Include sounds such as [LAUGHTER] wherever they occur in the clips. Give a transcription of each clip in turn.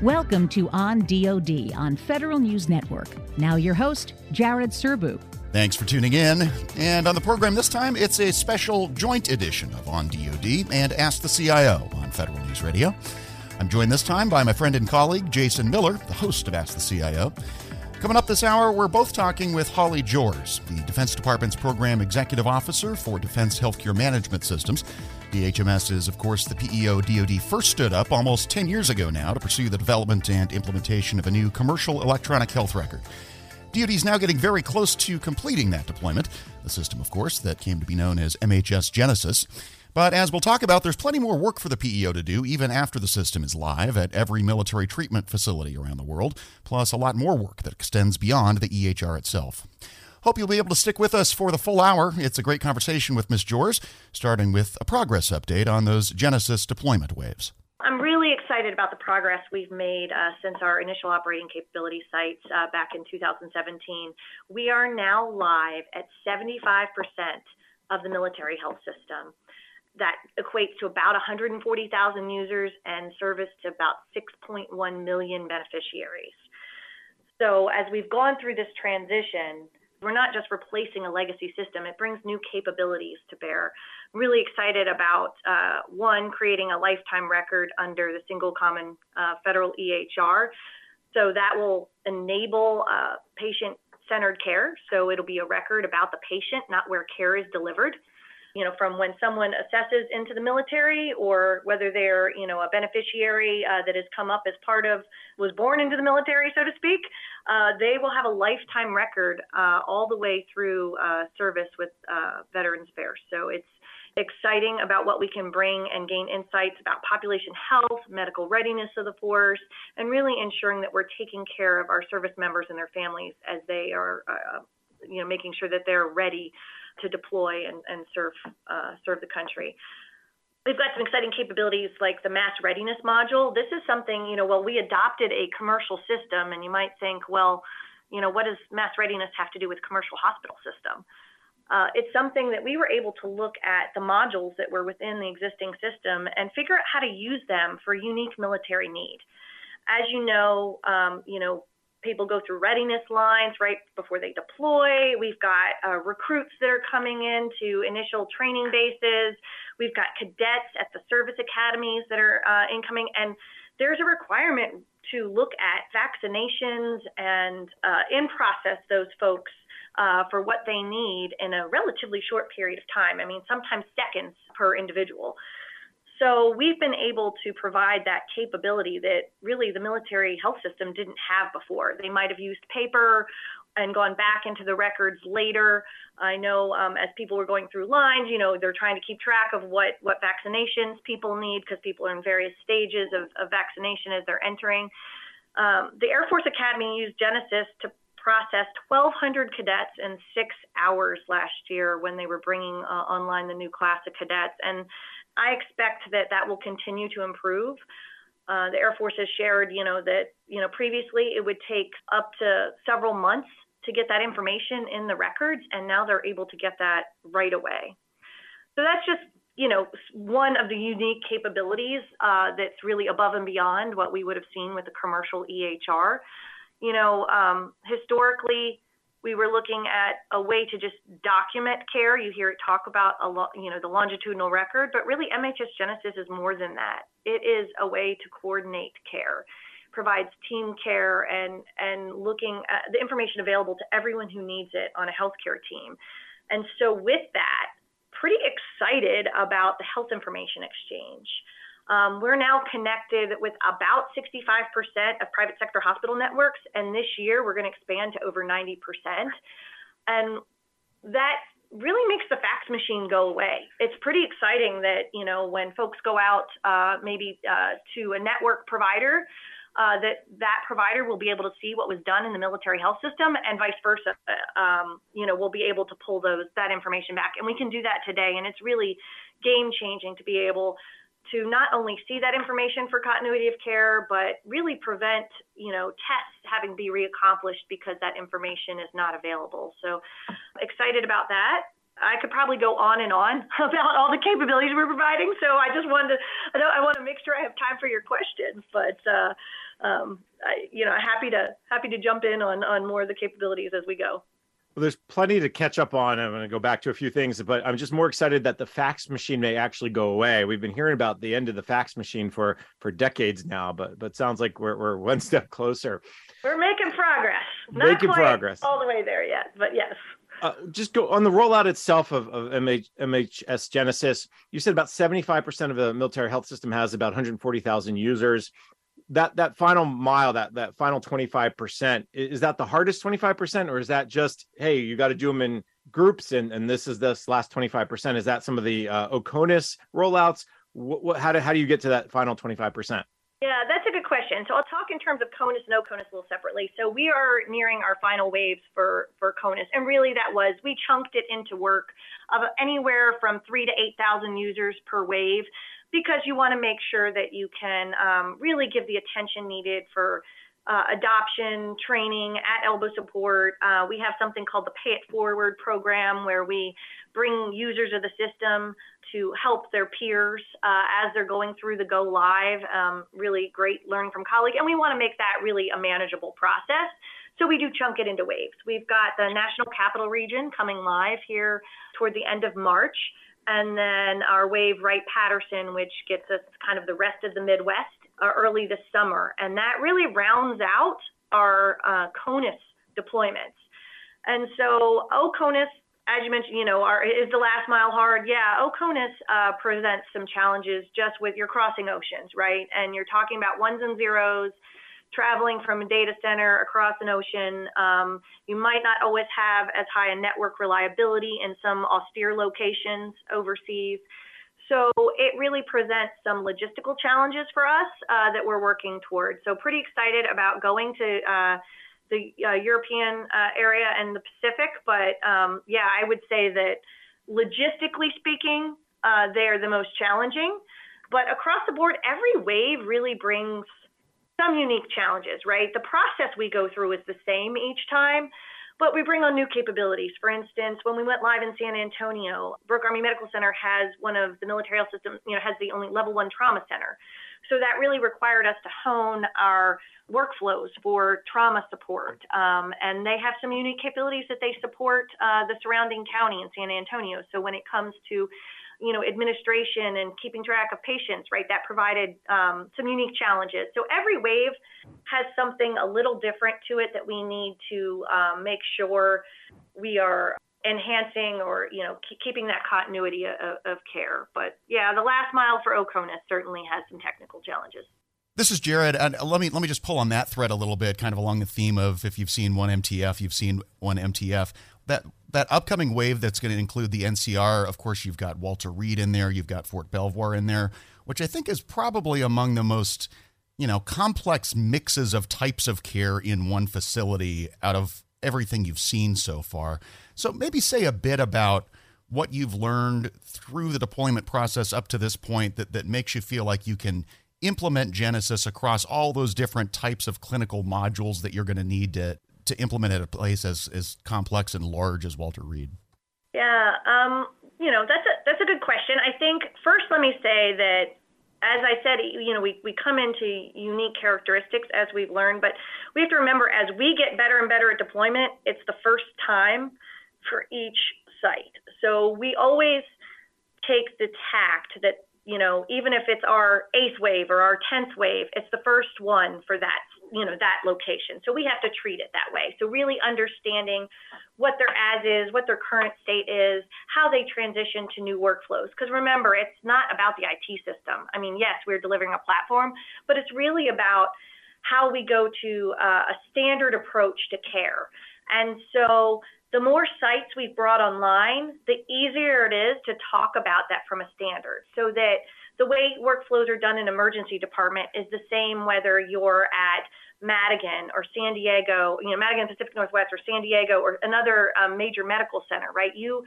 Welcome to On DoD on Federal News Network. Now, your host, Jared Serbu. Thanks for tuning in. And on the program this time, it's a special joint edition of On DoD and Ask the CIO on Federal News Radio. I'm joined this time by my friend and colleague, Jason Miller, the host of Ask the CIO. Coming up this hour, we're both talking with Holly Joers, the Defense Department's Program Executive Officer for Defense Healthcare Management Systems. DHMS is, of course, the PEO DoD first stood up almost 10 years ago now to pursue the development and implementation of a new commercial electronic health record. DoD is now getting very close to completing that deployment, the system, of course, that came to be known as MHS Genesis. But as we'll talk about, there's plenty more work for the PEO to do even after the system is live at every military treatment facility around the world, plus a lot more work that extends beyond the EHR itself. Hope you'll be able to stick with us for the full hour. It's a great conversation with Ms. Joers, starting with a progress update on those Genesis deployment waves. I'm really excited about the progress we've made uh, since our initial operating capability sites uh, back in 2017. We are now live at 75% of the military health system that equates to about 140,000 users and service to about 6.1 million beneficiaries. So as we've gone through this transition, we're not just replacing a legacy system, it brings new capabilities to bear. Really excited about uh, one, creating a lifetime record under the single common uh, federal EHR. So that will enable uh, patient centered care. So it'll be a record about the patient, not where care is delivered you know, from when someone assesses into the military or whether they're, you know, a beneficiary uh, that has come up as part of, was born into the military, so to speak, uh, they will have a lifetime record uh, all the way through uh, service with uh, Veterans Affairs. So it's exciting about what we can bring and gain insights about population health, medical readiness of the force, and really ensuring that we're taking care of our service members and their families as they are, uh, you know, making sure that they're ready to deploy and, and serve uh, serve the country. We've got some exciting capabilities like the mass readiness module. This is something, you know, well, we adopted a commercial system, and you might think, well, you know, what does mass readiness have to do with commercial hospital system? Uh, it's something that we were able to look at the modules that were within the existing system and figure out how to use them for unique military need. As you know, um, you know, people go through readiness lines right before they deploy. We've got uh, recruits that are coming in to initial training bases. We've got cadets at the service academies that are uh, incoming. And there's a requirement to look at vaccinations and uh, in process those folks uh, for what they need in a relatively short period of time. I mean, sometimes seconds per individual. So we've been able to provide that capability that really the military health system didn't have before. They might have used paper and gone back into the records later. I know um, as people were going through lines, you know, they're trying to keep track of what, what vaccinations people need because people are in various stages of, of vaccination as they're entering. Um, the Air Force Academy used Genesis to process 1,200 cadets in six hours last year when they were bringing uh, online the new class of cadets. And I expect that that will continue to improve. Uh, the Air Force has shared, you know, that you know previously it would take up to several months to get that information in the records, and now they're able to get that right away. So that's just you know one of the unique capabilities uh, that's really above and beyond what we would have seen with the commercial EHR. You know, um, historically we were looking at a way to just document care. You hear it talk about a lot, you know, the longitudinal record, but really MHS Genesis is more than that. It is a way to coordinate care, provides team care and and looking at the information available to everyone who needs it on a healthcare team. And so with that, pretty excited about the health information exchange. Um, we're now connected with about 65% of private sector hospital networks, and this year we're going to expand to over 90%. And that really makes the fax machine go away. It's pretty exciting that, you know, when folks go out uh, maybe uh, to a network provider, uh, that that provider will be able to see what was done in the military health system and vice versa. Um, you know, we'll be able to pull those that information back, and we can do that today. And it's really game changing to be able to not only see that information for continuity of care, but really prevent, you know, tests having to be reaccomplished because that information is not available. So excited about that. I could probably go on and on [LAUGHS] about all the capabilities we're providing. So I just wanted to, I, I want to make sure I have time for your questions. But uh, um, I, you know, happy to happy to jump in on on more of the capabilities as we go. Well, there's plenty to catch up on. I'm going to go back to a few things, but I'm just more excited that the fax machine may actually go away. We've been hearing about the end of the fax machine for for decades now, but but sounds like we're we're one [LAUGHS] step closer. We're making progress. Not making progress. All the way there yet, but yes. Uh, just go on the rollout itself of, of MH, MHS Genesis. You said about 75% of the military health system has about 140,000 users that that final mile that that final 25% is that the hardest 25% or is that just hey you got to do them in groups and and this is this last 25% is that some of the uh, oconus rollouts what, what, how do how do you get to that final 25% yeah, that's a good question. So I'll talk in terms of CONUS and OCONUS a little separately. So we are nearing our final waves for, for CONUS. And really that was, we chunked it into work of anywhere from three to 8,000 users per wave because you want to make sure that you can um, really give the attention needed for uh, adoption, training, at elbow support. Uh, we have something called the Pay It Forward program where we bring users of the system to help their peers uh, as they're going through the go live. Um, really great learning from colleagues. And we want to make that really a manageable process. So we do chunk it into waves. We've got the National Capital Region coming live here toward the end of March and then our wave Wright Patterson, which gets us kind of the rest of the Midwest uh, early this summer. And that really rounds out our uh, CONUS deployments. And so OCONUS, as you mentioned, you know, our, is the last mile hard? Yeah, OCONUS uh, presents some challenges just with your crossing oceans, right? And you're talking about ones and zeros traveling from a data center across an ocean. Um, you might not always have as high a network reliability in some austere locations overseas. So it really presents some logistical challenges for us uh, that we're working towards. So pretty excited about going to uh, the uh, European uh, area and the Pacific. But um, yeah, I would say that logistically speaking, uh, they're the most challenging. But across the board, every wave really brings some unique challenges, right? The process we go through is the same each time, but we bring on new capabilities. For instance, when we went live in San Antonio, Brooke Army Medical Center has one of the military health systems, you know, has the only level one trauma center. So that really required us to hone our workflows for trauma support. Um, and they have some unique capabilities that they support uh, the surrounding county in San Antonio. So when it comes to you know, administration and keeping track of patients, right? That provided um, some unique challenges. So every wave has something a little different to it that we need to um, make sure we are enhancing or you know keeping that continuity of, of, care. But yeah, the last mile for OCONUS certainly has some technical challenges. This is Jared, and let me let me just pull on that thread a little bit, kind of along the theme of if you've seen one MTF, you've seen one MTF that that upcoming wave that's going to include the NCR. Of course, you've got Walter Reed in there, you've got Fort Belvoir in there, which I think is probably among the most you know complex mixes of types of care in one facility out of everything you've seen so far. So maybe say a bit about what you've learned through the deployment process up to this point that, that makes you feel like you can implement Genesis across all those different types of clinical modules that you're going to need to, to implement at a place as as complex and large as Walter Reed? Yeah, um, you know that's a that's a good question. I think first let me say that as I said, you know, we, we come into unique characteristics as we've learned, but we have to remember as we get better and better at deployment, it's the first time for each site. So we always take the tact that, you know, even if it's our eighth wave or our 10th wave, it's the first one for that you know that location. So we have to treat it that way. So really understanding what their as is what their current state is how they transition to new workflows. Because remember it's not about the IT system. I mean yes we're delivering a platform but it's really about how we go to uh, a standard approach to care. And so the more sites we've brought online the easier it is to talk about that from a standard so that the way workflows are done in emergency department is the same whether you're at Madigan or San Diego, you know, Madigan Pacific Northwest or San Diego or another um, major medical center, right? You,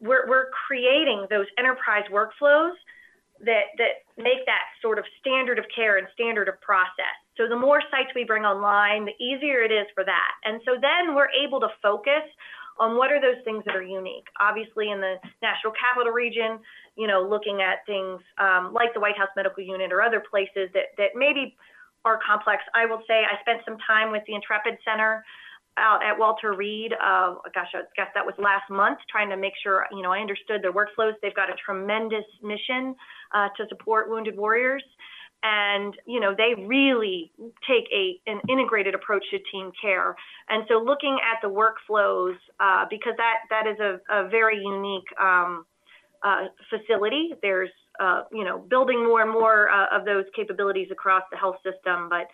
we're, we're creating those enterprise workflows that that make that sort of standard of care and standard of process. So the more sites we bring online, the easier it is for that. And so then we're able to focus on what are those things that are unique. Obviously, in the National Capital Region, you know, looking at things um, like the White House Medical Unit or other places that, that maybe are complex. I will say I spent some time with the Intrepid Center out at Walter Reed. Uh, gosh, I guess that was last month, trying to make sure you know I understood their workflows. They've got a tremendous mission uh, to support wounded warriors, and you know they really take a an integrated approach to team care. And so, looking at the workflows uh, because that that is a, a very unique um, uh, facility. There's uh, you know building more and more uh, of those capabilities across the health system, but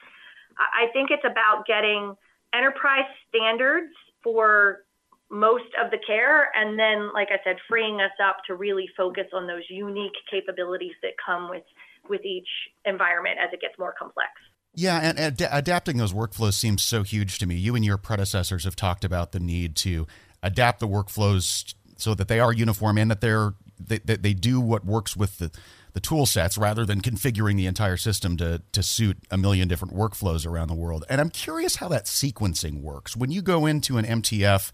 I think it's about getting enterprise standards for most of the care and then like i said freeing us up to really focus on those unique capabilities that come with with each environment as it gets more complex yeah and ad- adapting those workflows seems so huge to me you and your predecessors have talked about the need to adapt the workflows so that they are uniform and that they're they, they do what works with the the tool sets rather than configuring the entire system to, to suit a million different workflows around the world. And I'm curious how that sequencing works. When you go into an MTF,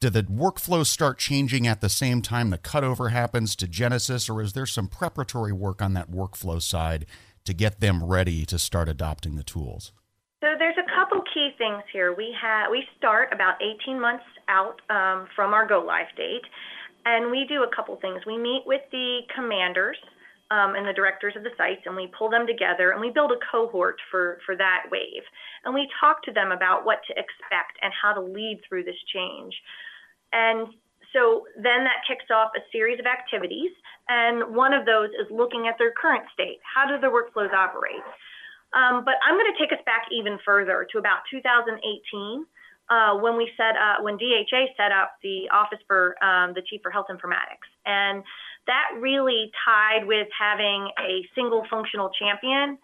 do the workflows start changing at the same time the cutover happens to Genesis, or is there some preparatory work on that workflow side to get them ready to start adopting the tools? So there's a couple key things here. We have we start about 18 months out um, from our go live date, and we do a couple things. We meet with the commanders um, and the directors of the sites, and we pull them together and we build a cohort for, for that wave. And we talk to them about what to expect and how to lead through this change. And so then that kicks off a series of activities, and one of those is looking at their current state. How do their workflows operate? Um, but I'm going to take us back even further to about 2018. Uh, when we set up, when DHA set up the Office for um, the Chief for Health Informatics, and that really tied with having a single functional champion.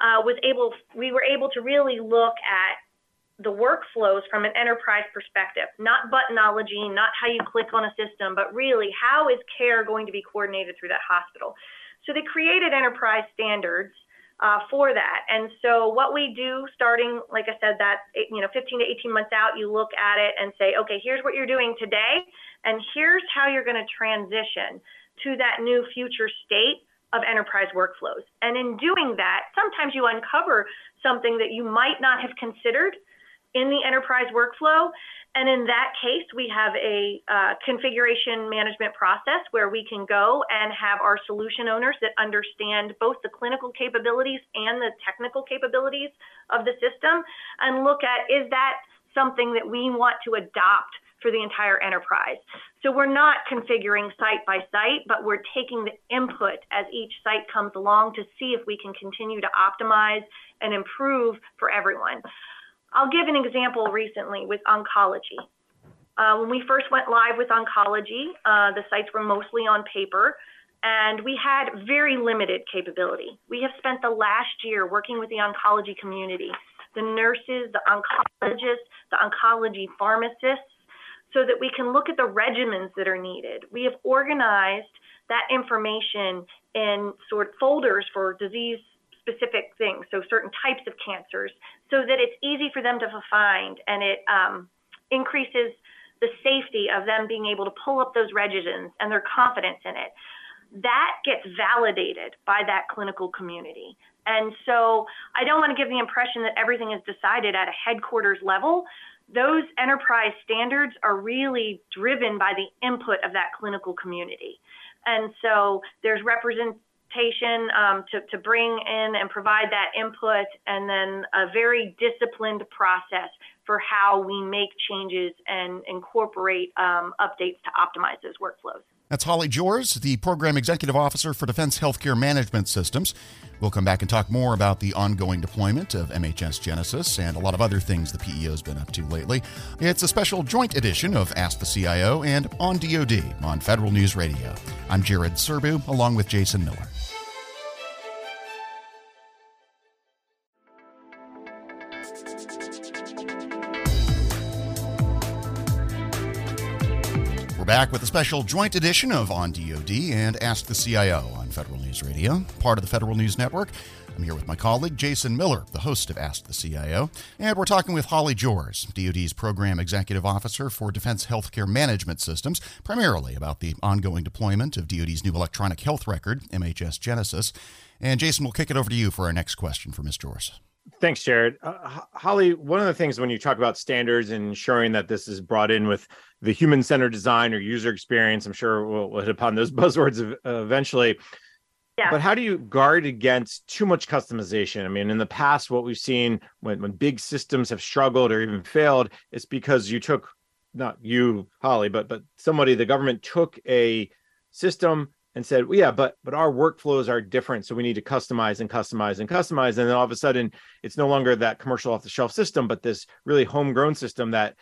Uh, was able, we were able to really look at the workflows from an enterprise perspective, not buttonology, not how you click on a system, but really how is care going to be coordinated through that hospital. So they created enterprise standards uh, for that. And so what we do starting, like I said, that you know, 15 to 18 months out, you look at it and say, okay, here's what you're doing today, and here's how you're going to transition to that new future state of enterprise workflows. And in doing that, sometimes you uncover something that you might not have considered in the enterprise workflow. And in that case, we have a uh, configuration management process where we can go and have our solution owners that understand both the clinical capabilities and the technical capabilities of the system and look at is that something that we want to adopt for the entire enterprise. So we're not configuring site by site, but we're taking the input as each site comes along to see if we can continue to optimize and improve for everyone. I'll give an example recently with oncology. Uh, when we first went live with oncology, uh, the sites were mostly on paper and we had very limited capability. We have spent the last year working with the oncology community, the nurses, the oncologists, the oncology pharmacists, so that we can look at the regimens that are needed. We have organized that information in sort of folders for disease specific things, so certain types of cancers, so that it's easy for them to find and it um, increases the safety of them being able to pull up those regimens and their confidence in it. That gets validated by that clinical community. And so I don't want to give the impression that everything is decided at a headquarters level those enterprise standards are really driven by the input of that clinical community. And so there's um, to, to bring in and provide that input, and then a very disciplined process for how we make changes and incorporate um, updates to optimize those workflows. That's Holly Joers, the Program Executive Officer for Defense Healthcare Management Systems. We'll come back and talk more about the ongoing deployment of MHS Genesis and a lot of other things the PEO's been up to lately. It's a special joint edition of Ask the CIO and on DoD on Federal News Radio. I'm Jared Serbu along with Jason Miller. Back with a special joint edition of On DoD and Ask the CIO on Federal News Radio, part of the Federal News Network. I'm here with my colleague Jason Miller, the host of Ask the CIO, and we're talking with Holly Joers, DoD's Program Executive Officer for Defense Healthcare Management Systems, primarily about the ongoing deployment of DoD's new electronic health record, MHS Genesis. And Jason, we'll kick it over to you for our next question for Ms. Joers. Thanks, Jared. Uh, Holly, one of the things when you talk about standards and ensuring that this is brought in with the human centered design or user experience, I'm sure we'll, we'll hit upon those [LAUGHS] buzzwords eventually. Yeah. But how do you guard against too much customization? I mean, in the past, what we've seen when, when big systems have struggled or even failed, it's because you took not you, Holly, but but somebody, the government took a system and said, well, yeah, but but our workflows are different, so we need to customize and customize and customize, and then all of a sudden, it's no longer that commercial off the shelf system, but this really homegrown system that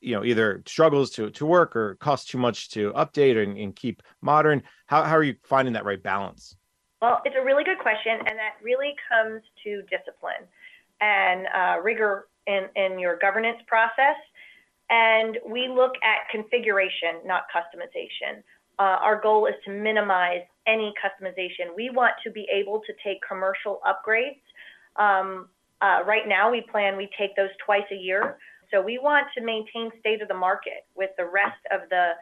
you know either struggles to to work or costs too much to update and, and keep modern. How how are you finding that right balance? Well, it's a really good question, and that really comes to discipline and uh, rigor in, in your governance process. And we look at configuration, not customization. Uh, our goal is to minimize any customization. We want to be able to take commercial upgrades. Um, uh, right now, we plan we take those twice a year. So we want to maintain state of the market with the rest of the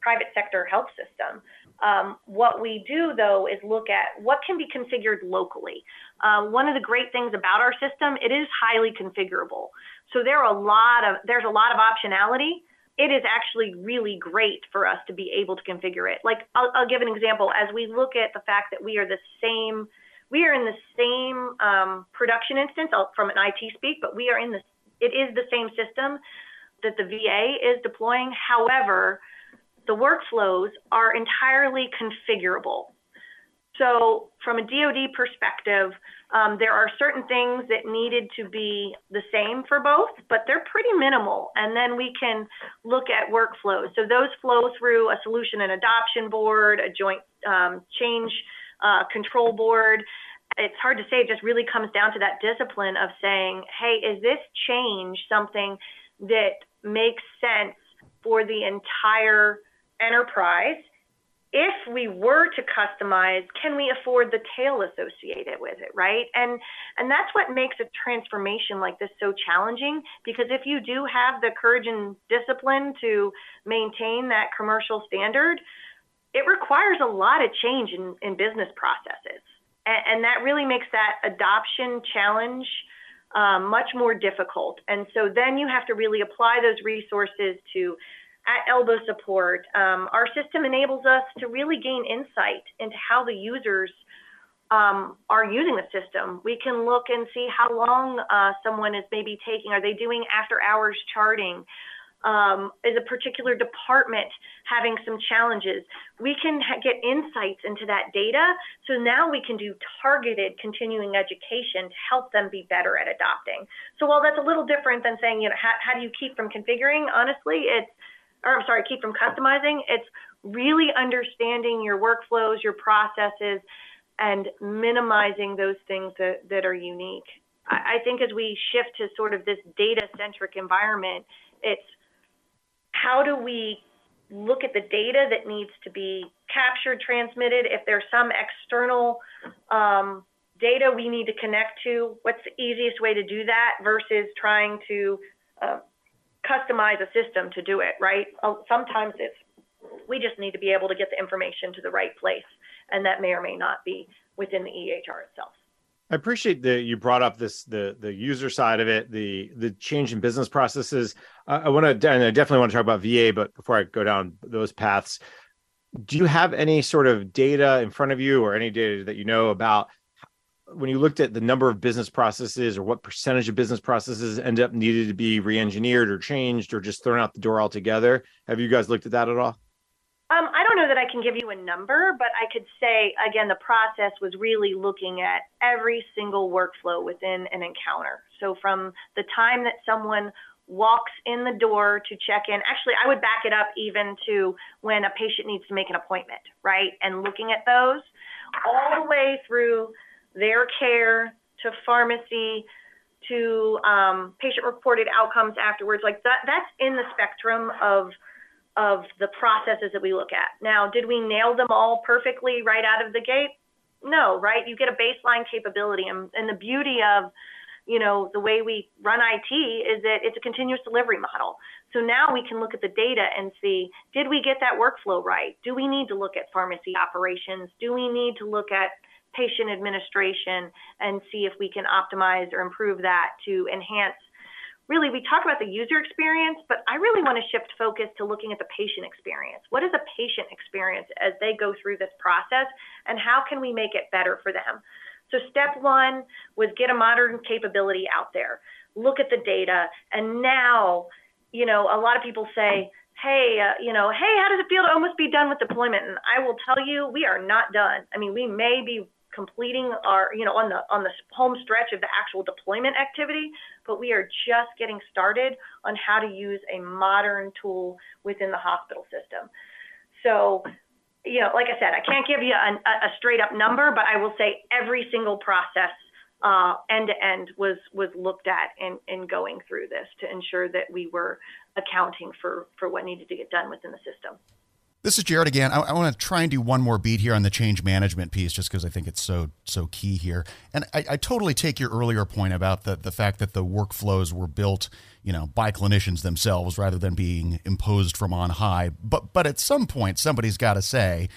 private sector health system. Um, what we do though is look at what can be configured locally. Uh, one of the great things about our system, it is highly configurable. So there are a lot of there's a lot of optionality. It is actually really great for us to be able to configure it. Like I'll, I'll give an example. As we look at the fact that we are the same, we are in the same um, production instance from an IT speak, but we are in the it is the same system that the VA is deploying. However, the workflows are entirely configurable. So, from a DoD perspective, um, there are certain things that needed to be the same for both, but they're pretty minimal. And then we can look at workflows. So, those flow through a solution and adoption board, a joint um, change uh, control board. It's hard to say. It just really comes down to that discipline of saying, hey, is this change something that makes sense for the entire enterprise, if we were to customize, can we afford the tail associated with it, right? And and that's what makes a transformation like this so challenging because if you do have the courage and discipline to maintain that commercial standard, it requires a lot of change in, in business processes. And, and that really makes that adoption challenge um, much more difficult. And so then you have to really apply those resources to at elbow support. Um, our system enables us to really gain insight into how the users um, are using the system. We can look and see how long uh, someone is maybe taking. Are they doing after hours charting? Um, is a particular department having some challenges? We can ha- get insights into that data. So now we can do targeted continuing education to help them be better at adopting. So while that's a little different than saying, you know, how, how do you keep from configuring? Honestly, it's or I'm sorry, keep from customizing. It's really understanding your workflows, your processes, and minimizing those things that, that are unique. I, I think as we shift to sort of this data centric environment, it's how do we look at the data that needs to be captured, transmitted? If there's some external um, data we need to connect to, what's the easiest way to do that versus trying to uh, customize a system to do it, right? Oh, sometimes it's we just need to be able to get the information to the right place, and that may or may not be within the EHR itself. I appreciate that you brought up this the the user side of it, the the change in business processes. Uh, I want to, and I definitely want to talk about VA, but before I go down those paths, do you have any sort of data in front of you, or any data that you know about when you looked at the number of business processes or what percentage of business processes end up needed to be re-engineered or changed or just thrown out the door altogether have you guys looked at that at all um, I don't know that I can give you a number, but I could say, again, the process was really looking at every single workflow within an encounter. So from the time that someone walks in the door to check in, actually, I would back it up even to when a patient needs to make an appointment, right? And looking at those all the way through their care to pharmacy to um, patient reported outcomes afterwards like that that's in the spectrum of of the processes that we look at. Now, did we nail them all perfectly right out of the gate? No, right? You get a baseline capability, and, and the beauty of you know the way we run IT is that it's a continuous delivery model. So now we can look at the data and see did we get that workflow right? Do we need to look at pharmacy operations? Do we need to look at patient administration and see if we can optimize or improve that to enhance really we talk about the user experience, but I really want to shift focus to looking at the patient experience. What is a patient experience as they go through this process and how can we make it better for them? So step one was get a modern capability out there, look at the data, and now, you know, a lot of people say, hey, uh, you know, hey, how does it feel to almost be done with deployment? And I will tell you, we are not done. I mean, we may be completing our, you know, on the on the home stretch of the actual deployment activity, but we are just getting started on how to use a modern tool within the hospital system. So, you know, like I said, I can't give you a, a straight up number, but I will say every single process end to end was was looked at in, in going through this to ensure that we were accounting for for what needed to get done within the system. This is Jared again. I, I want to try and do one more beat here on the change management piece, just because I think it's so so key here. And I, I, totally take your earlier point about the the fact that the workflows were built, you know, by clinicians themselves rather than being imposed from on high. But but at some point, somebody's got to say,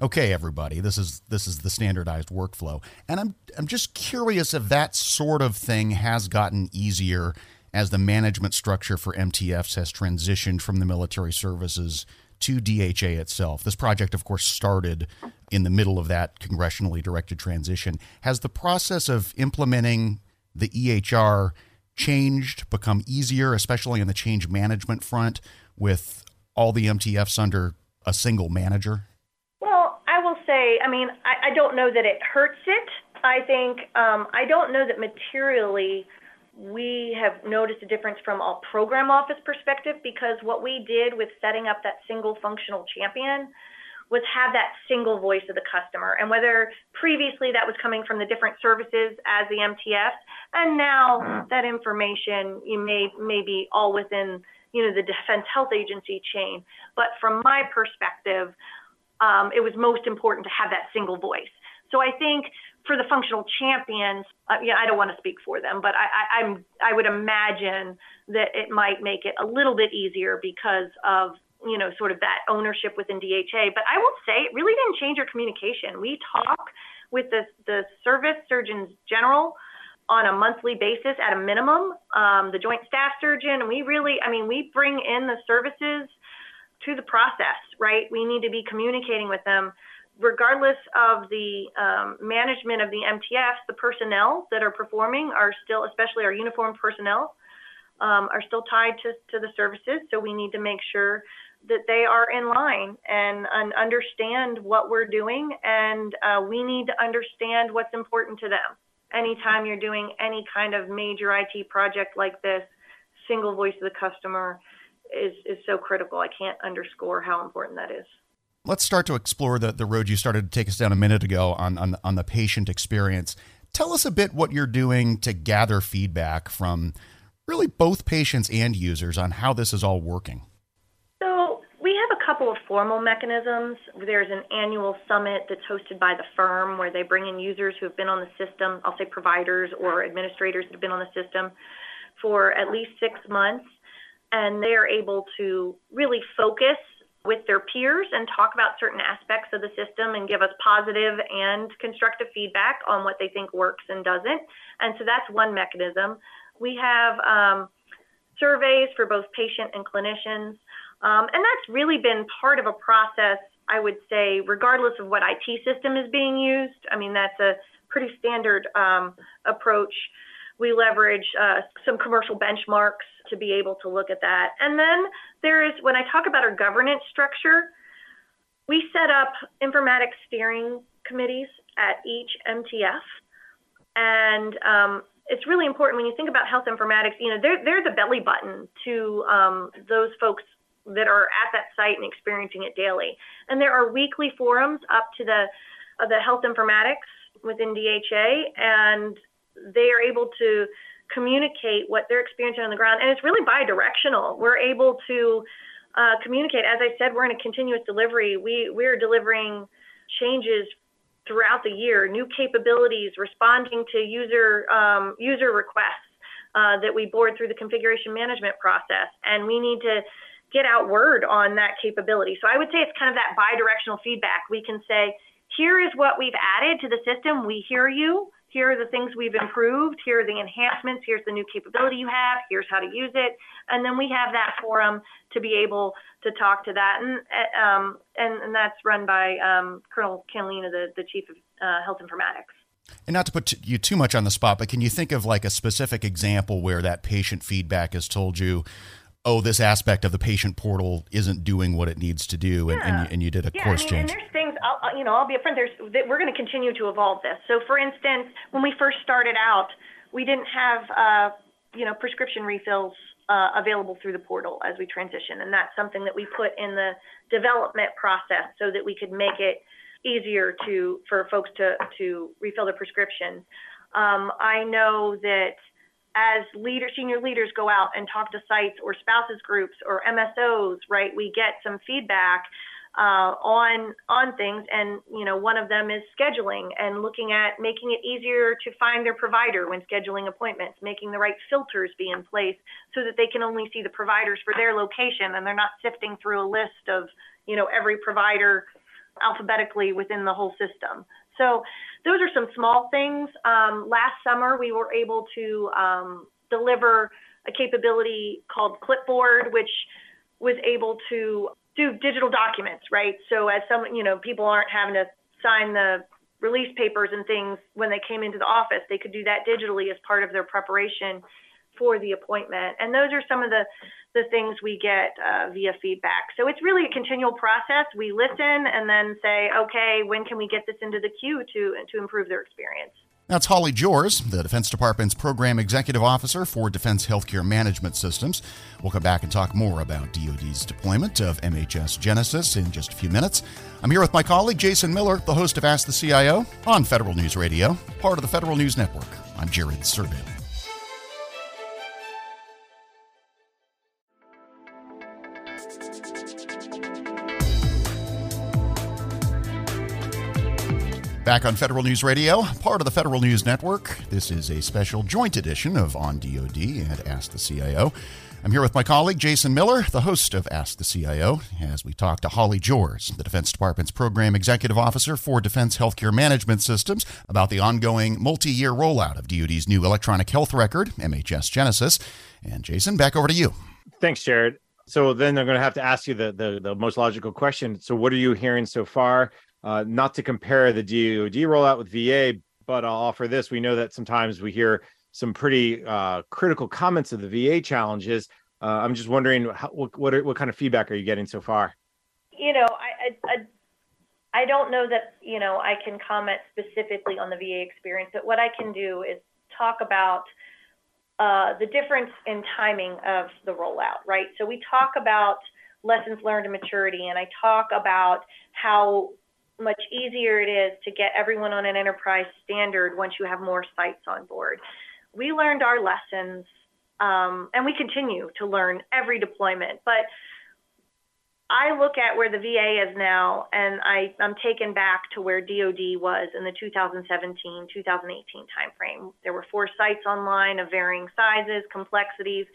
okay, everybody, this is this is the standardized workflow. And I'm I'm just curious if that sort of thing has gotten easier as the management structure for MTFs has transitioned from the military services to DHA itself. This project, of course, started in the middle of that congressionally directed transition. Has the process of implementing the EHR changed, become easier, especially on the change management front with all the MTFs under a single manager? Well, I will say, I mean, I, I don't know that it hurts it. I think um, I don't know that materially we have noticed a difference from a program office perspective because what we did with setting up that single functional champion was have that single voice of the customer. And whether previously that was coming from the different services as the MTF, and now that information you may, may be all within you know the Defense Health Agency chain. But from my perspective, um, it was most important to have that single voice. So I think for the functional champions, uh, yeah, I don't want to speak for them, but I, I, I'm I would imagine that it might make it a little bit easier because of you know sort of that ownership within DHA. But I will say it really didn't change our communication. We talk with the the service surgeons general on a monthly basis at a minimum, um, the joint staff surgeon, and we really, I mean, we bring in the services to the process, right? We need to be communicating with them regardless of the um, management of the MTFs, the personnel that are performing are still, especially our uniformed personnel, um, are still tied to, to the services. So we need to make sure that they are in line and, and understand what we're doing, and uh, we need to understand what's important to them. Anytime you're doing any kind of major IT project like this, single voice of the customer is, is so critical. I can't underscore how important that is let's start to explore the, the road you started to take us down a minute ago on, on, on the patient experience. Tell us a bit what you're doing to gather feedback from really both patients and users on how this is all working. So, we have a couple of formal mechanisms. There's an annual summit that's hosted by the firm where they bring in users who have been on the system, I'll say providers or administrators that have been on the system for at least six months. And they are able to really focus with their peers and talk about certain aspects of the system and give us positive and constructive feedback on what they think works and doesn't. And so that's one mechanism. We have um, surveys for both patient and clinicians. Um, and that's really been part of a process, I would say, regardless of what IT system is being used. I mean, that's a pretty standard um, approach. We leverage uh, some commercial benchmarks to be able to look at that. And then there is, when I talk about our governance structure, we set up informatics steering committees at each MTF. And um, it's really important when you think about health informatics, you know, they're, they're the belly button to um, those folks that are at that site and experiencing it daily. And there are weekly forums up to the, uh, the health informatics within DHA, and they are able to communicate what they're experiencing on the ground. And it's really bi directional. We're able to uh, communicate. As I said, we're in a continuous delivery. We we're delivering changes throughout the year, new capabilities, responding to user um, user requests uh, that we board through the configuration management process, and we need to get out word on that capability. So I would say it's kind of that bi-directional feedback. We can say, here is what we've added to the system. We hear you here are the things we've improved, here are the enhancements, here's the new capability you have, here's how to use it. And then we have that forum to be able to talk to that. And, um, and, and, that's run by um, Colonel Canlina, the, the Chief of uh, Health Informatics. And not to put you too much on the spot, but can you think of like a specific example where that patient feedback has told you, oh, this aspect of the patient portal isn't doing what it needs to do, and, and, you, and you did a yeah, course I mean, change. I'll, you know, I'll be upfront. There's that we're going to continue to evolve this. So, for instance, when we first started out, we didn't have, uh, you know, prescription refills uh, available through the portal as we transition, and that's something that we put in the development process so that we could make it easier to for folks to to refill their prescriptions. Um, I know that as leader, senior leaders go out and talk to sites or spouses groups or MSOs, right, we get some feedback uh, on on things, and you know, one of them is scheduling and looking at making it easier to find their provider when scheduling appointments, making the right filters be in place so that they can only see the providers for their location, and they're not sifting through a list of you know every provider alphabetically within the whole system. So those are some small things. Um, last summer, we were able to um, deliver a capability called Clipboard, which was able to do digital documents, right? So as some, you know, people aren't having to sign the release papers and things when they came into the office, they could do that digitally as part of their preparation for the appointment. And those are some of the the things we get uh, via feedback. So it's really a continual process. We listen and then say, okay, when can we get this into the queue to to improve their experience? That's Holly Joers, the Defense Department's Program Executive Officer for Defense Healthcare Management Systems. We'll come back and talk more about DoD's deployment of MHS Genesis in just a few minutes. I'm here with my colleague Jason Miller, the host of Ask the CIO on Federal News Radio, part of the Federal News Network. I'm Jared Serbu. Back on Federal News Radio, part of the Federal News Network. This is a special joint edition of On DoD and Ask the CIO. I'm here with my colleague Jason Miller, the host of Ask the CIO, as we talk to Holly Joers, the Defense Department's Program Executive Officer for Defense Healthcare Management Systems, about the ongoing multi year rollout of DoD's new electronic health record, MHS Genesis. And Jason, back over to you. Thanks, Jared. So then I'm going to have to ask you the, the, the most logical question. So, what are you hearing so far? Uh, not to compare the DoD rollout with VA, but I'll offer this. We know that sometimes we hear some pretty uh, critical comments of the VA challenges. Uh, I'm just wondering how, what what, are, what, kind of feedback are you getting so far? You know, I, I I don't know that you know I can comment specifically on the VA experience, but what I can do is talk about uh, the difference in timing of the rollout, right? So we talk about lessons learned and maturity, and I talk about how much easier it is to get everyone on an enterprise standard once you have more sites on board. We learned our lessons, um, and we continue to learn every deployment. But I look at where the VA is now, and I, I'm taken back to where DoD was in the 2017 2018 timeframe. There were four sites online of varying sizes, complexities.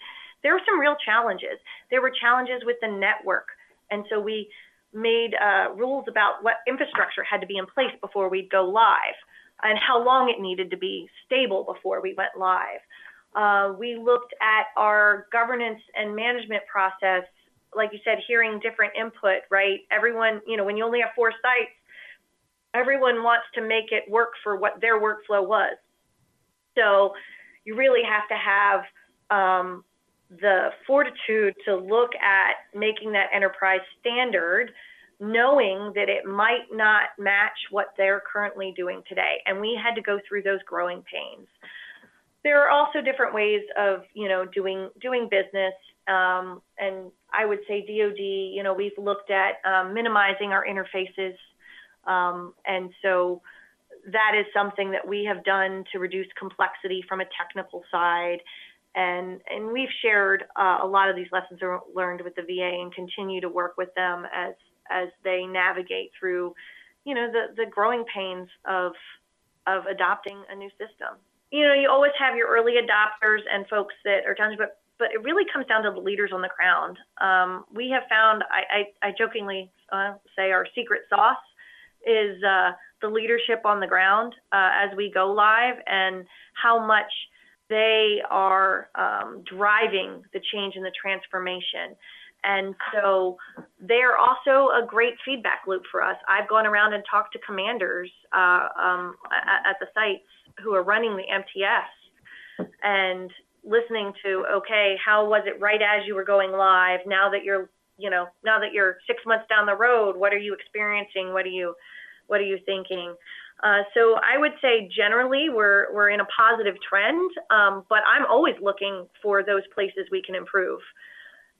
There were some real challenges. There were challenges with the network. And so we made uh, rules about what infrastructure had to be in place before we'd go live and how long it needed to be stable before we went live. Uh, we looked at our governance and management process, like you said, hearing different input, right? Everyone, you know, when you only have four sites, everyone wants to make it work for what their workflow was. So you really have to have um, the fortitude to look at making that enterprise standard, knowing that it might not match what they're currently doing today. And we had to go through those growing pains. There are also different ways of, you know, doing doing business. Um, and I would say DoD, you know, we've looked at um, minimizing our interfaces, um, and so that is something that we have done to reduce complexity from a technical side and and we've shared uh, a lot of these lessons learned with the VA and continue to work with them as as they navigate through, you know, the the growing pains of of adopting a new system. You know, you always have your early adopters and folks that are challenged, but but it really comes down to the leaders on the ground. Um, we have found, I, I, I jokingly uh, say, our secret sauce is uh, the leadership on the ground uh, as we go live and how much they are um, driving the change and the transformation. And so they're also a great feedback loop for us. I've gone around and talked to commanders uh, um, at, the sites who are running the MTS and listening to, okay, how was it right as you were going live? Now that you're, you know, now that you're six months down the road, what are you experiencing? What are you, what are you thinking? Uh, so I would say generally we're we're in a positive trend, um, but I'm always looking for those places we can improve,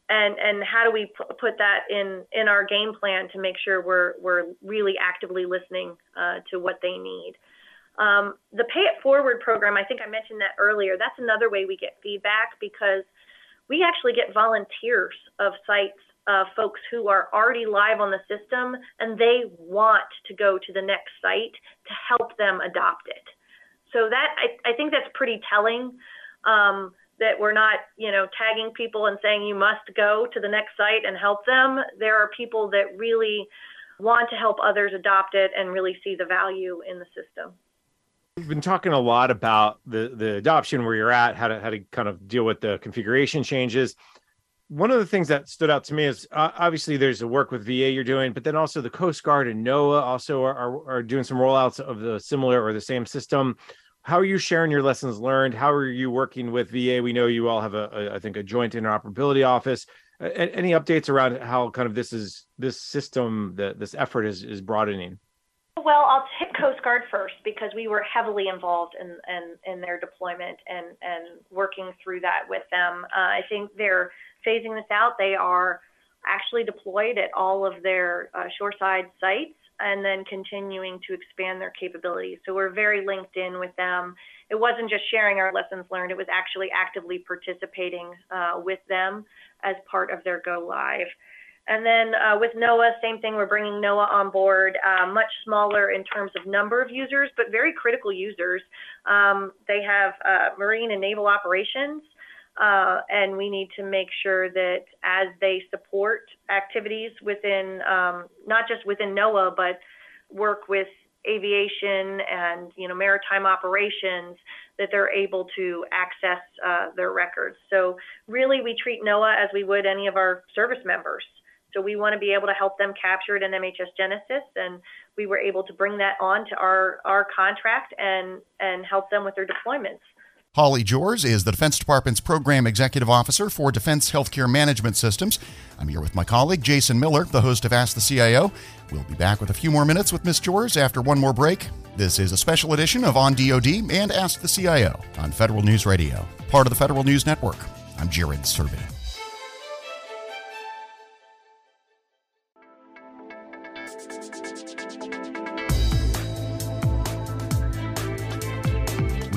and and how do we p- put that in in our game plan to make sure we're we're really actively listening uh, to what they need. Um, the Pay It Forward program, I think I mentioned that earlier. That's another way we get feedback because we actually get volunteers of sites uh, folks who are already live on the system and they want to go to the next site to help them adopt it. So that I, I think that's pretty telling um, that we're not, you know, tagging people and saying you must go to the next site and help them. There are people that really want to help others adopt it and really see the value in the system. We've been talking a lot about the the adoption where you're at, how to how to kind of deal with the configuration changes one of the things that stood out to me is uh, obviously there's a work with VA you're doing, but then also the Coast Guard and NOAA also are, are, are, doing some rollouts of the similar or the same system. How are you sharing your lessons learned? How are you working with VA? We know you all have a, a I think a joint interoperability office. Any updates around how kind of this is this system, that this effort is is broadening? Well, I'll hit Coast Guard first because we were heavily involved in in, in their deployment and and working through that with them. Uh, I think they're phasing this out. They are actually deployed at all of their uh, shoreside sites and then continuing to expand their capabilities. So we're very linked in with them. It wasn't just sharing our lessons learned, it was actually actively participating uh, with them as part of their go live. And then uh, with NOAA, same thing, we're bringing NOAA on board, uh, much smaller in terms of number of users, but very critical users. Um, they have uh, marine and naval operations. Uh, and we need to make sure that as they support activities within, um, not just within NOAA, but work with aviation and you know maritime operations, that they're able to access uh, their records. So really, we treat NOAA as we would any of our service members. So we want to be able to help them capture it in MHS Genesis, and we were able to bring that on to our our contract and and help them with their deployments. Holly Joers is the Defense Department's Program Executive Officer for Defense Healthcare Management Systems. I'm here with my colleague, Jason Miller, the host of Ask the CIO. We'll be back with a few more minutes with Ms. Joers after one more break. This is a special edition of On DoD and Ask the CIO on Federal News Radio, part of the Federal News Network. I'm Jared Serbu.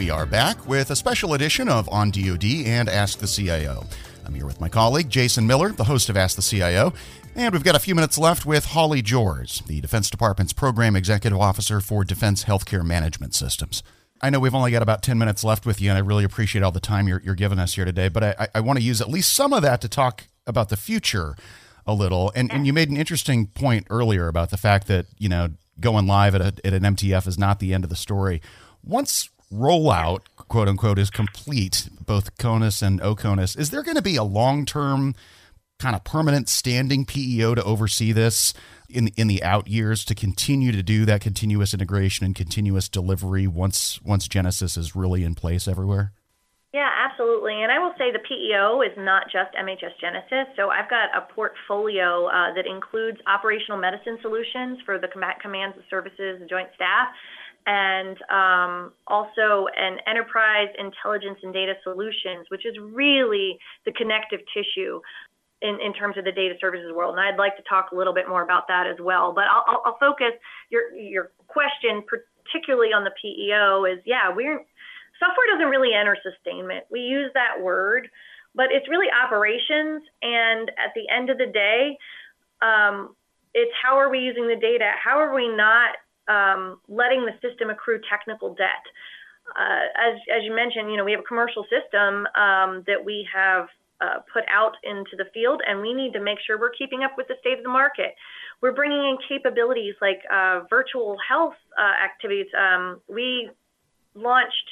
We are back with a special edition of On DoD and Ask the CIO. I'm here with my colleague, Jason Miller, the host of Ask the CIO, and we've got a few minutes left with Holly Joers, the Defense Department's Program Executive Officer for Defense Healthcare Management Systems. I know we've only got about 10 minutes left with you, and I really appreciate all the time you're, you're giving us here today, but I, I want to use at least some of that to talk about the future a little. And, and you made an interesting point earlier about the fact that, you know, going live at, a, at an MTF is not the end of the story. Once rollout, quote unquote, is complete, both CONUS and OCONUS, is there going to be a long term kind of permanent standing PEO to oversee this in in the out years to continue to do that continuous integration and continuous delivery once once Genesis is really in place everywhere? Yeah, absolutely. And I will say the PEO is not just MHS Genesis. So I've got a portfolio uh, that includes operational medicine solutions for the combat commands and services and joint staff, and um, also an enterprise intelligence and data solutions, which is really the connective tissue in, in terms of the data services world. And I'd like to talk a little bit more about that as well. But I'll, I'll focus your your question particularly on the PEO is yeah we're software doesn't really enter sustainment. We use that word, but it's really operations. And at the end of the day, um, it's how are we using the data? How are we not um, letting the system accrue technical debt? Uh, as, as you mentioned, you know, we have a commercial system um, that we have uh, put out into the field, and we need to make sure we're keeping up with the state of the market. We're bringing in capabilities like uh, virtual health uh, activities. Um, we launched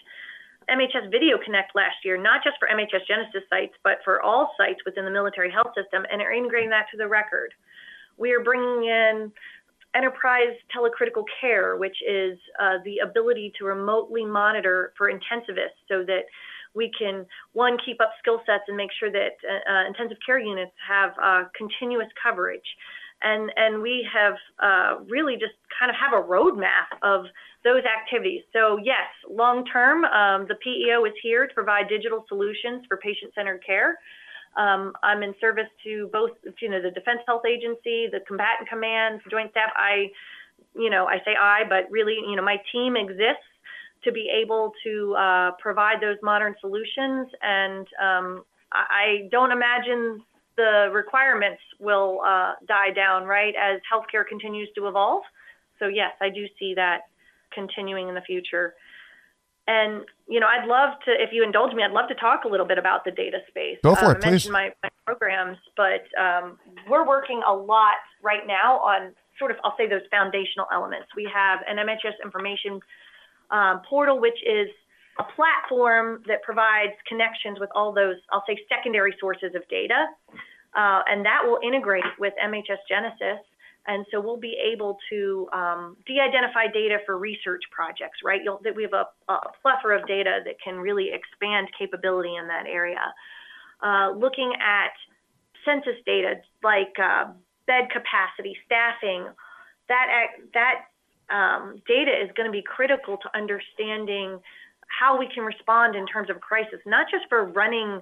MHS Video Connect last year, not just for MHS Genesis sites, but for all sites within the military health system, and are integrating that to the record. We are bringing in enterprise telecritical care, which is uh, the ability to remotely monitor for intensivists so that we can one keep up skill sets and make sure that uh, uh, intensive care units have uh, continuous coverage and and we have uh, really just kind of have a roadmap of those activities. So yes, long term, um, the PEO is here to provide digital solutions for patient-centered care. Um, I'm in service to both, you know, the Defense Health Agency, the combatant commands, Joint Staff. I, you know, I say I, but really, you know, my team exists to be able to uh, provide those modern solutions. And um, I don't imagine the requirements will uh, die down, right, as healthcare continues to evolve. So, yes, I do see that continuing in the future. And, you know, I'd love to, if you indulge me, I'd love to talk a little bit about the data space. Go for um, it, I please. My, my programs, but um, we're working a lot right now on sort of, I'll say, those foundational elements. We have an MHS information um, portal, which is a platform that provides connections with all those, I'll say, secondary sources of data. Uh, and that will integrate with MHS Genesis. And so we'll be able to um, de-identify data for research projects, right? You'll, that we have a, a, plethora of data that can really expand capability in that area. Uh, looking at census data like uh, bed capacity, staffing, that that um, data is going to be critical to understanding how we can respond in terms of crisis, not just for running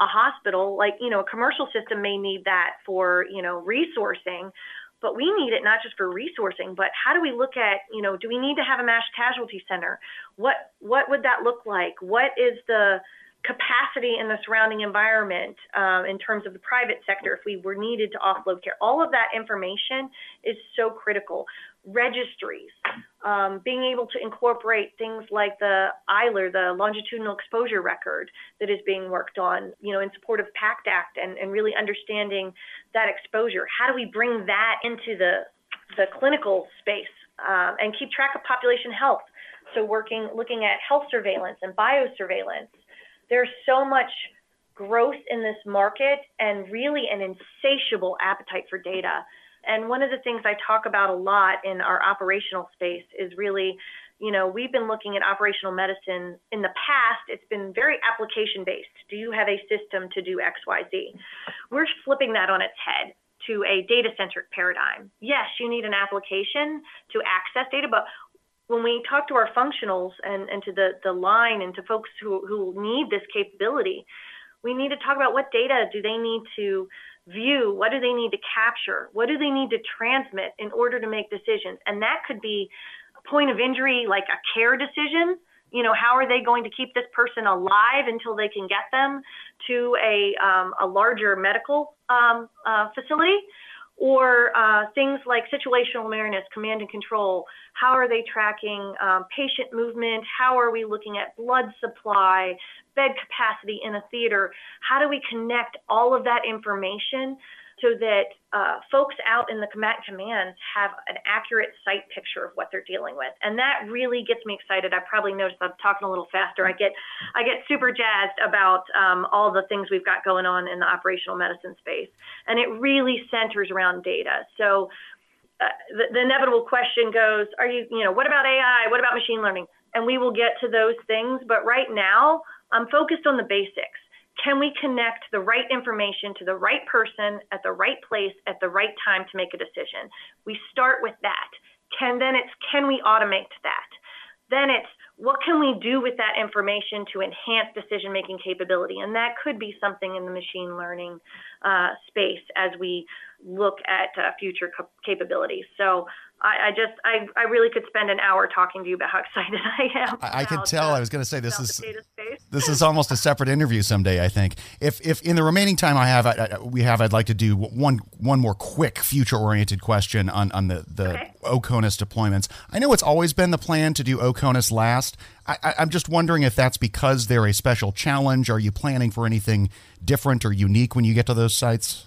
a hospital, like, you know, a commercial system may need that for, you know, resourcing, but we need it not just for resourcing, but how do we look at, you know, do we need to have a mass casualty center? What what would that look like? What is the capacity in the surrounding environment um, in terms of the private sector if we were needed to offload care? All of that information is so critical registries, um, being able to incorporate things like the ILER, the longitudinal exposure record that is being worked on, you know, in support of PACT Act and, and really understanding that exposure. How do we bring that into the, the clinical space um, and keep track of population health? So working, looking at health surveillance and biosurveillance. There's so much growth in this market and really an insatiable appetite for data and one of the things I talk about a lot in our operational space is really, you know, we've been looking at operational medicine in the past, it's been very application based. Do you have a system to do XYZ? We're flipping that on its head to a data centric paradigm. Yes, you need an application to access data, but when we talk to our functionals and, and to the, the line and to folks who, who need this capability, we need to talk about what data do they need to view what do they need to capture? What do they need to transmit in order to make decisions? And that could be a point of injury like a care decision. You know how are they going to keep this person alive until they can get them to a, um, a larger medical um, uh, facility? Or uh, things like situational awareness, command and control. How are they tracking um, patient movement? How are we looking at blood supply, bed capacity in a theater? How do we connect all of that information so that uh, folks out in the combatant commands have an accurate sight picture of what they're dealing with, and that really gets me excited. I probably noticed I'm talking a little faster. I get I get super jazzed about um, all the things we've got going on in the operational medicine space, and it really centers around data. So. Uh, the, the inevitable question goes, are you, you know, what about AI? What about machine learning? And we will get to those things. But right now, I'm focused on the basics can we connect the right information to the right person at the right place at the right time to make a decision? We start with that. Can then it's can we automate that? Then it's what can we do with that information to enhance decision making capability? And that could be something in the machine learning uh, space as we look at uh, future capabilities. So I, I just I, I really could spend an hour talking to you about how [LAUGHS] excited I am. I, I could tell. I was going to say this is data space. This is almost a separate interview someday. I think if if in the remaining time I have I, I, we have I'd like to do one one more quick future oriented question on on the the Okay. OCONUS deployments. I know it's always been the plan to do OCONUS last. I, I, I'm just wondering if that's because they're a special challenge. Are you planning for anything different or unique when you get to those sites?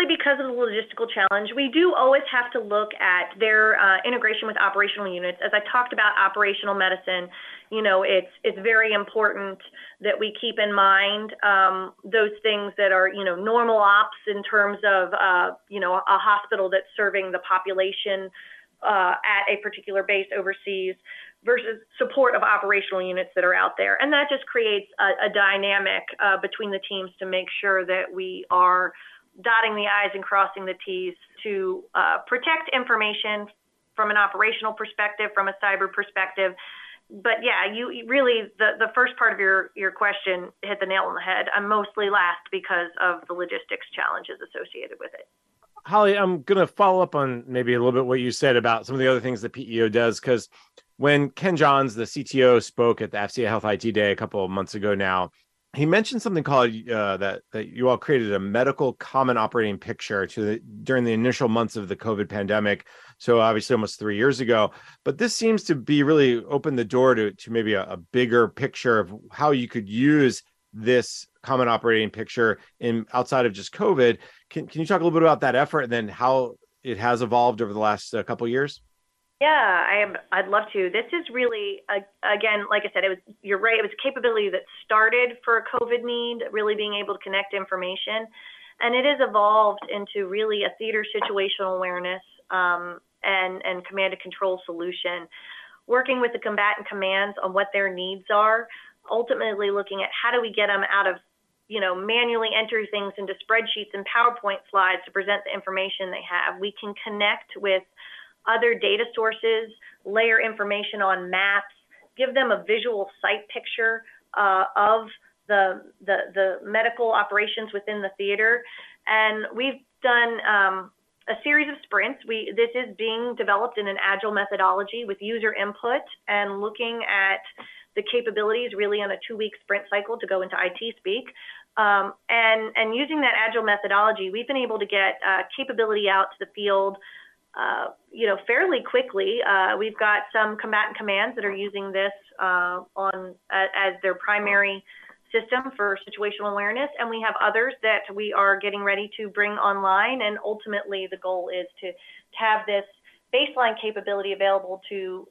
Mostly because of the logistical challenge, we do always have to look at their uh, integration with operational units. As I talked about operational medicine, you know, it's it's very important that we keep in mind um, those things that are, you know, normal ops in terms of, uh, you know, a hospital that's serving the population uh, at a particular base overseas versus support of operational units that are out there. And that just creates a, a dynamic uh, between the teams to make sure that we are dotting the I's and crossing the T's to uh, protect information from an operational perspective, from a cyber perspective. But yeah, you you really the, the first part of your, your question hit the nail on the head. I'm mostly last because of the logistics challenges associated with it. Holly, I'm going to follow up on maybe a little bit what you said about some of the other things that PEO does. Because when Ken Johns, the CTO, spoke at the AFCEA Health IT Day a couple of months ago now, he mentioned something called uh, that that you all created a medical common operating picture to the, during the initial months of the COVID pandemic. So obviously almost three years ago, but this seems to be really open the door to to maybe a, a bigger picture of how you could use this common operating picture in outside of just COVID. Can can you talk a little bit about that effort and then how it has evolved over the last uh, couple years? Yeah, I am, I'd love to. This is really, uh, again, like I said, it was you're right. It was a capability that started for a COVID need, really being able to connect information, and it has evolved into really a theater situational awareness um, and and command and control solution, working with the combatant commands on what their needs are. Ultimately, looking at how do we get them out of you know, manually enter things into spreadsheets and PowerPoint slides to present the information they have. We can connect with other data sources, layer information on maps, give them a visual sight picture uh, of the, the, the medical operations within the theater. And we've done um, a series of sprints. We, this is being developed in an agile methodology with user input and looking at the capabilities really on a two-week sprint cycle to go into IT speak. Um, and, and using that agile methodology, we've been able to get uh, capability out to the field uh, you know, fairly quickly. Uh, we've got some combatant commands that are using this uh, on as their primary system for situational awareness, and we have others that we are getting ready to bring online. And ultimately, the goal is to, to have this baseline capability available to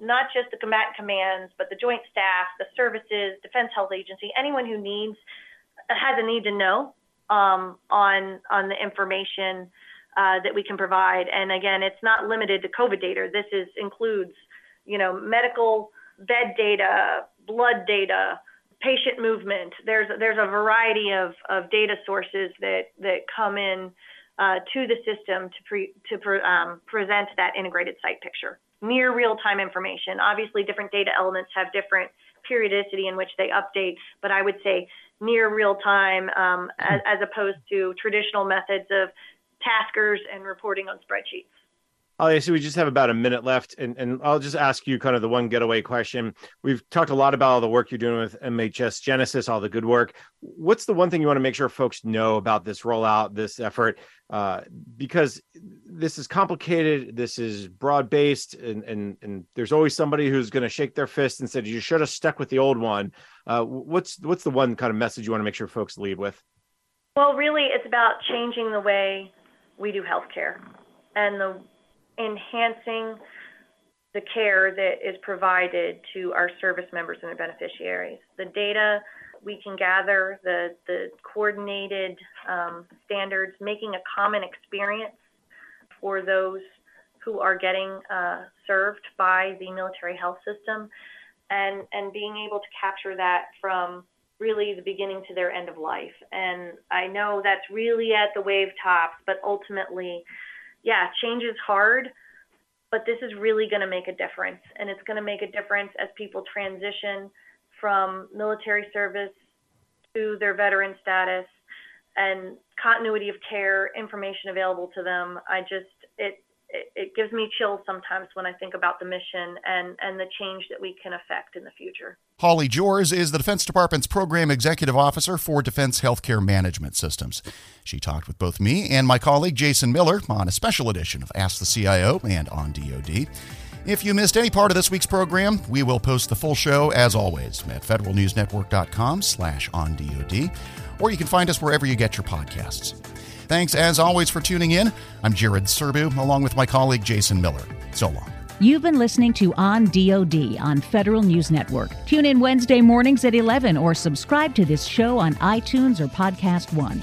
not just the combatant commands, but the joint staff, the services, Defense Health Agency, anyone who needs has a need to know um, on on the information uh, that we can provide. And again, it's not limited to COVID data. This is includes, you know, medical bed data, blood data, patient movement. There's there's a variety of, of data sources that that come in uh, to the system to pre, to pre, um, present that integrated sight picture. Near real time information. Obviously, different data elements have different periodicity in which they update, but I would say near real time um, as, as opposed to traditional methods of taskers and reporting on spreadsheets. I see we just have about a minute left, and, and I'll just ask you kind of the one getaway question. We've talked a lot about all the work you're doing with MHS Genesis, all the good work. What's the one thing you want to make sure folks know about this rollout, this effort? Uh, because this is complicated, this is broad based, and, and, and there's always somebody who's going to shake their fist and said, You should have stuck with the old one. Uh, what's, what's the one kind of message you want to make sure folks leave with? Well, really, it's about changing the way we do healthcare and the enhancing the care that is provided to our service members and their beneficiaries. The data we can gather, the, the coordinated um, standards, making a common experience for those who are getting uh, served by the military health system, and, and being able to capture that from really the beginning to their end of life. And I know that's really at the wave tops, but ultimately, yeah, change is hard, but this is really going to make a difference. And it's going to make a difference as people transition from military service to their veteran status and continuity of care, information available to them. I just, it gives me chills sometimes when I think about the mission and, and the change that we can affect in the future. Holly Joers is the Defense Department's Program Executive Officer for Defense Healthcare Management Systems. She talked with both me and my colleague Jason Miller on a special edition of Ask the CIO and on DoD. If you missed any part of this week's program, we will post the full show as always at federalnewsnetwork.com slash on DoD, or you can find us wherever you get your podcasts. Thanks as always for tuning in. I'm Jared Serbu, along with my colleague Jason Miller. So long. You've been listening to On DoD on Federal News Network. Tune in Wednesday mornings at 11 or subscribe to this show on iTunes or Podcast One.